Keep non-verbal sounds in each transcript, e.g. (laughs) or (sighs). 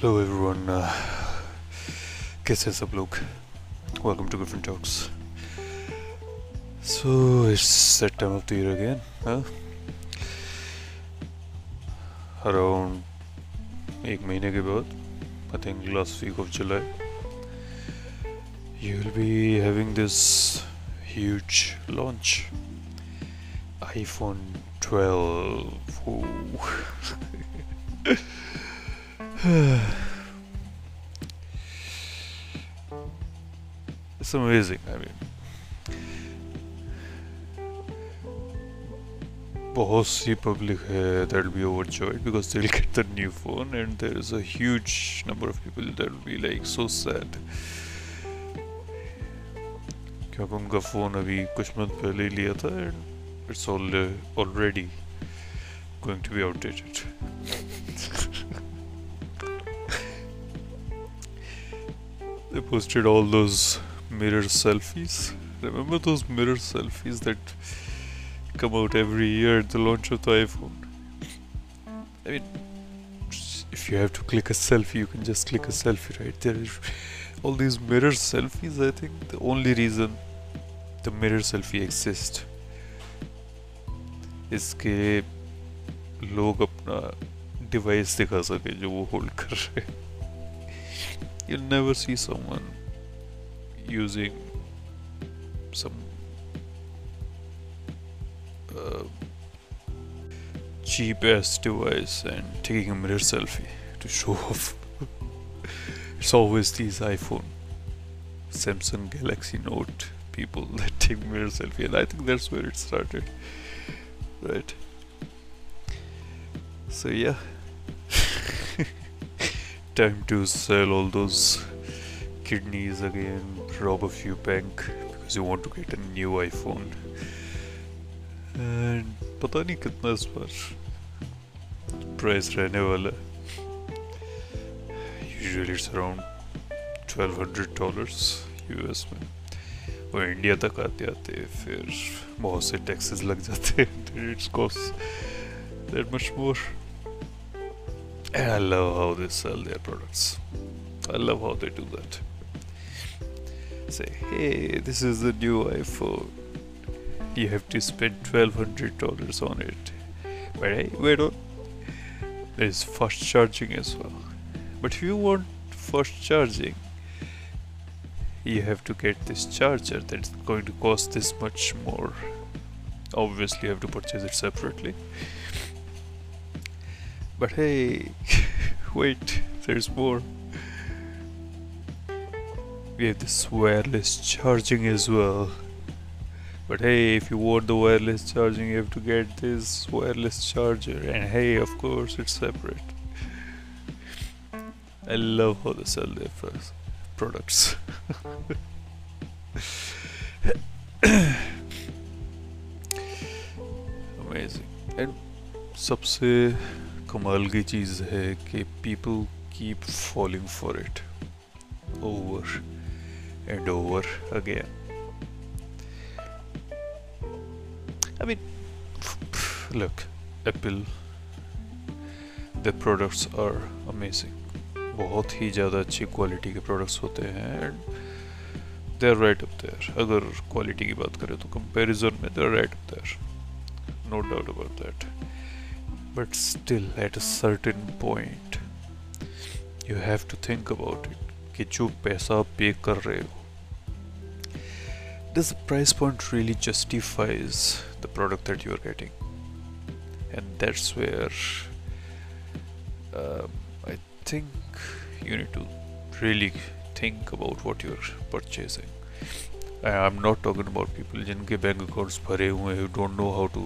Hello everyone कैसे हैं सब लोग welcome to Griffin Talks so it's that time of the year again huh? around एक महीने के बाद I think last week of July you will be having this huge launch iPhone 12 Ooh. (laughs) (sighs) it's amazing. I mean, बहुत सी public है that will be overjoyed because they'll get the new phone and there is a huge number of people that will be like so sad क्योंकि उनका phone अभी कुछ month पहले ही लिया था and it's all already going to be They posted all those mirror selfies. Remember those mirror selfies that come out every year at the launch of the iPhone? I mean, if you have to click a selfie, you can just click a selfie, right? There is all these mirror selfies. I think the only reason the mirror selfie exists इसके लोग अपना device दिखा सके जो वो hold कर रहे हैं you'll never see someone using some uh, cheap ass device and taking a mirror selfie to show off. (laughs) it's always these iPhone, Samsung Galaxy Note people (laughs) that take mirror selfie, and I think that's where it started. Right. So, yeah time to sell all those kidneys again, rob a few bank because you want to get a new iPhone. And पता नहीं कितना इस बार price रहने वाला usually it's around 1200 dollars US में। और India तक आते आते फिर बहुत से टैक्सेस लग जाते हैं। It's cost that much more And I love how they sell their products. I love how they do that. Say, hey, this is the new iPhone. You have to spend $1,200 on it. But hey, wait on. There is fast charging as well. But if you want fast charging, you have to get this charger that's going to cost this much more. Obviously, you have to purchase it separately. But hey, (laughs) wait, there's more. We have this wireless charging as well. But hey, if you want the wireless charging, you have to get this wireless charger. And hey, of course, it's separate. I love how they sell their products. (laughs) Amazing. And सबसे कमाल की चीज़ है कि people keep following for it over and over again I mean, look, Apple, the products are amazing. बहुत ही ज़्यादा अच्छी क्वालिटी के प्रोडक्ट्स होते हैं and they are right up there अगर क्वालिटी की बात करें तो कंपैरिजन में they are right up there no doubt about that but still at a certain point you have to think about it कि जो पैसा पे कर रहे हो does the price point really justifies the product that you are getting and that's where um, I think you need to really think about what you're purchasing I'm not talking about people जिनके bank accounts भरे हुए who don't know how to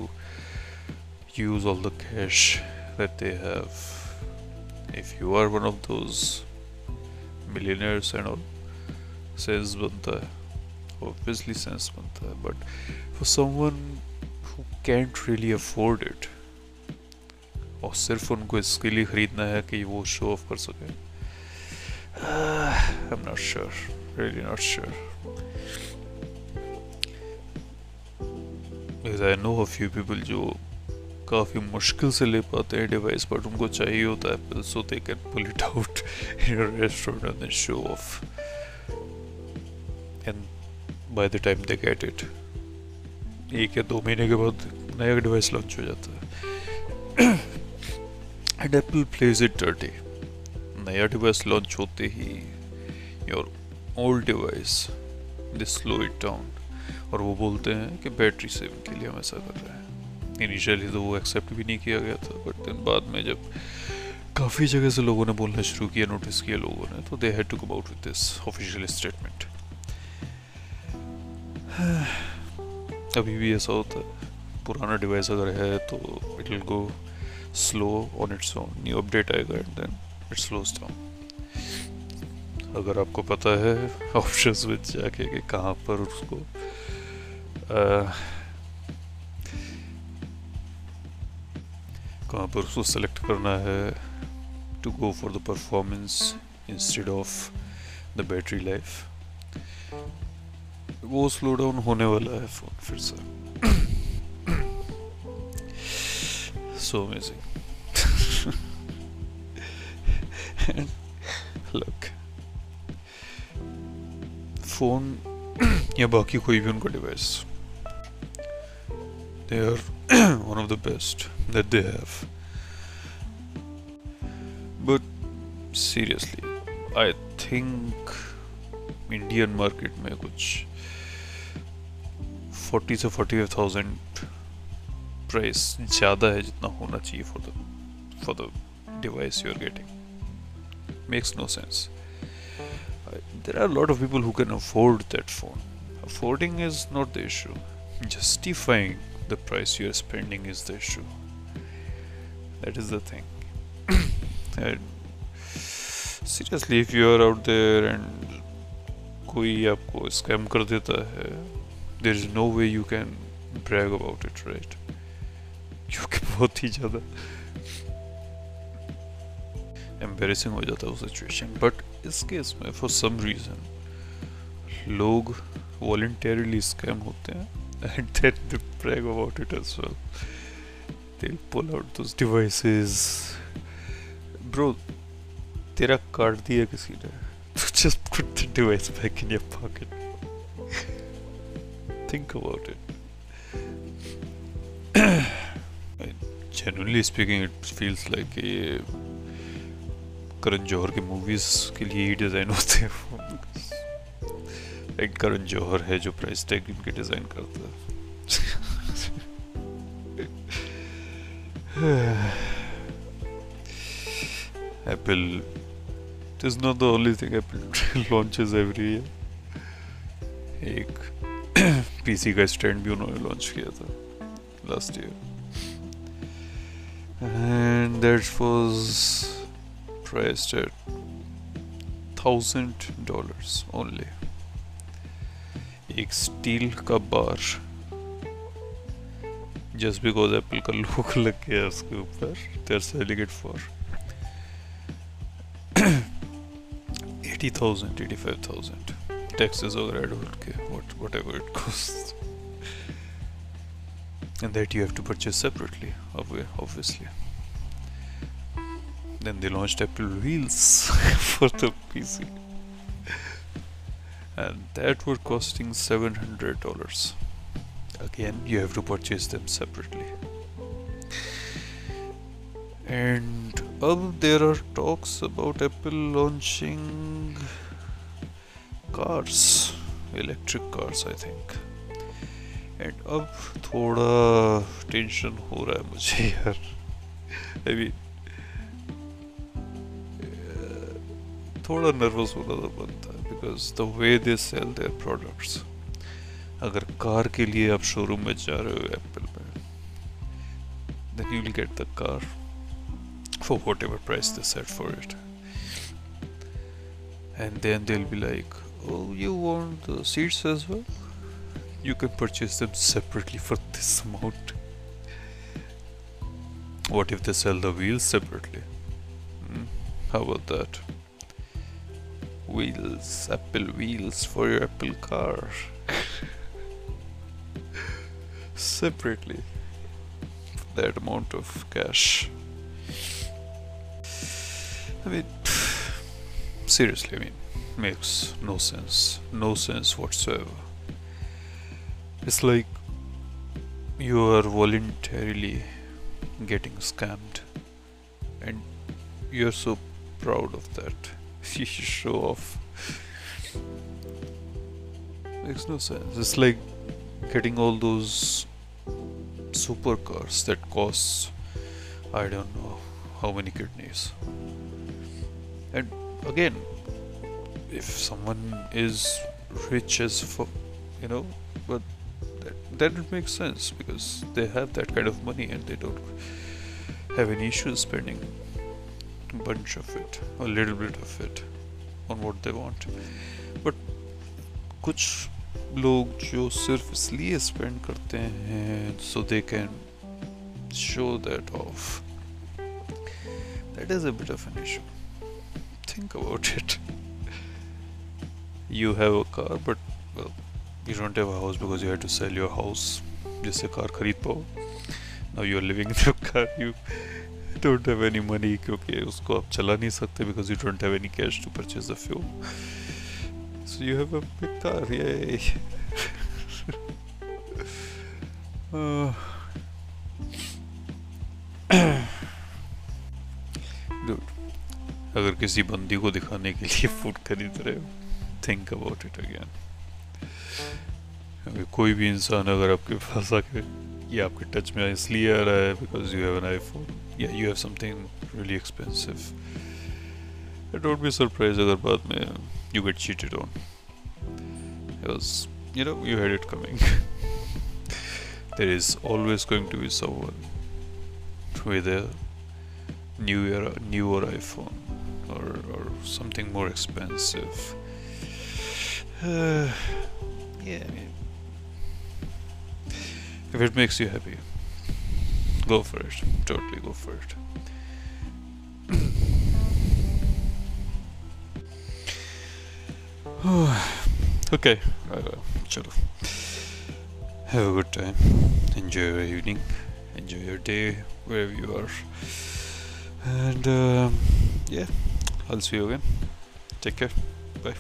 use all the cash that they have. If you are one of those millionaires and all, sense banta obviously sense banta but for someone who can't really afford it और सिर्फ उनको इसके लिए खरीदना है कि वो show off कर सके I am not sure really not sure because I know a few people जो काफ़ी मुश्किल से ले पाते हैं डिवाइस बट उनको चाहिए होता है Apple so they can pull it out in restaurant and show off and by the time they get it एक या दो महीने के बाद नया डिवाइस लॉन्च हो जाता है। And Apple plays it dirty नया डिवाइस लॉन्च होते ही your old device they slow it down और वो बोलते हैं कि बैटरी सेविंग के लिए हम ऐसा कर रहे हैं। इनिशियली तो वो एक्सेप्ट भी नहीं किया गया था बट देन बाद में जब काफ़ी जगह से लोगों ने बोलना शुरू किया नोटिस किया लोगों ने तो they had to come out with this official statement अभी भी ऐसा होता है। पुराना डिवाइस अगर है तो it will go slow on its own new update आएगा and then it slows down अगर आपको पता है ऑप्शंस में जाके कहाँ पर उसको कहाँ पर उसको सेलेक्ट करना है to go for the performance instead of the battery life वो स्लो डाउन होने वाला है फ़ोन फिर से। सो अमेजिंग लुक फ़ोन या बाकी कोई भी उनका device they are (clears throat) one of the best that they have. But seriously, I think Indian market में कुछ फोर्टी से फोर्टी फाइव थाउजेंड प्राइस ज़्यादा है जितना होना चाहिए for the for the device you are getting makes no sense there are a lot of people who can afford that phone. Affording is not the issue. Justifying the price you are spending is the issue. that is the thing. Seriously if you are out there and कोई आपको scam कर देता है there is no way you can brag about it right क्योंकि बहुत ही ज़्यादा embarrassing हो जाता है वो सिचुएशन बट इस केस में फॉर सम रीज़न लोग वॉल्टरली स्कैम होते हैं। And then they brag about it as well they'll pull out those devices bro तेरा काट दिया किसी ने just put the device back in your pocket think about it genuinely speaking it feels like ये करण जौहर के movies के लिए ही design होते हैं एक करण जौहर है जो प्राइस टैग इनके डिज़ाइन करता है। (sighs) Apple is not the only thing Apple (laughs) launches every year. एक (clears throat) पीसी का स्टैंड भी उन्होंने लॉन्च किया था last year and that was priced at thousand dollars only एक स्टील का बार जस्ट बिकॉज़ एप्पल का लोग (laughs) लग गया उसके ऊपर they're selling it for eighty thousand eighty five thousand taxes वगैरह एड होल के what whatever it cost and that you have to purchase separately obviously. Then they launched apple wheels (laughs) for the pc and that were costing $700 again you have to purchase them separately and um, there are talks about apple launching cars electric cars i think and अब थोड़ा tension हो रहा है मुझे यार I mean थोड़ा nervous होना तो बनता है because the way they sell their products अगर कार के लिए आप शोरूम में जा रहे हो एप्पल में then you will get the car for whatever price they set for it and then they'll be like oh you want the seats as well you can purchase them separately for this amount what if they sell the wheels separately hmm? how about that Wheels apple wheels for your apple car separately. that amount of cash. I mean, seriously, I mean, makes no sense. No sense whatsoever. It's like you are voluntarily getting scammed and you're so proud of that. (laughs) you show off. Makes no sense. It's like getting all those supercars that cost I don't know how many kidneys. And again, if someone is rich as fuck, you know, but that, that would make sense because they have that kind of money and they don't have any issues spending bunch of it, a little bit of it on what they want. But कुछ लोग जो सिर्फ इसलिए spend करते हैं so they can show that off that is a bit of an issue think about it you have a car but well you don't have a house because you had to sell your house जिससे car खरीद पाओ now you are living in your car you don't have any money क्योंकि उसको आप चला नहीं सकते because you don't have any cash to purchase the fuel. So you have a big car yay. (laughs) Uh, dude अगर किसी बंदी को दिखाने के लिए फ़ूड खरीद रहे हो थिंक अबाउट इट अगेन कोई भी इंसान अगर आपके पास आके ये आपके टच में इसलिए आ रहा है because you have an iPhone या you have something really expensive don't be surprise अगर बाद में you get cheated on because you know you had it coming (laughs) there is always going to be someone with a newer newer iphone or, or something more expensive uh, (sighs) yeah I mean, if it makes you happy go for it totally go for it (sighs) okay uh, chalo have a good time. Enjoy your evening. Enjoy your day wherever you are. And um, yeah. I'll see you again. Take care. Bye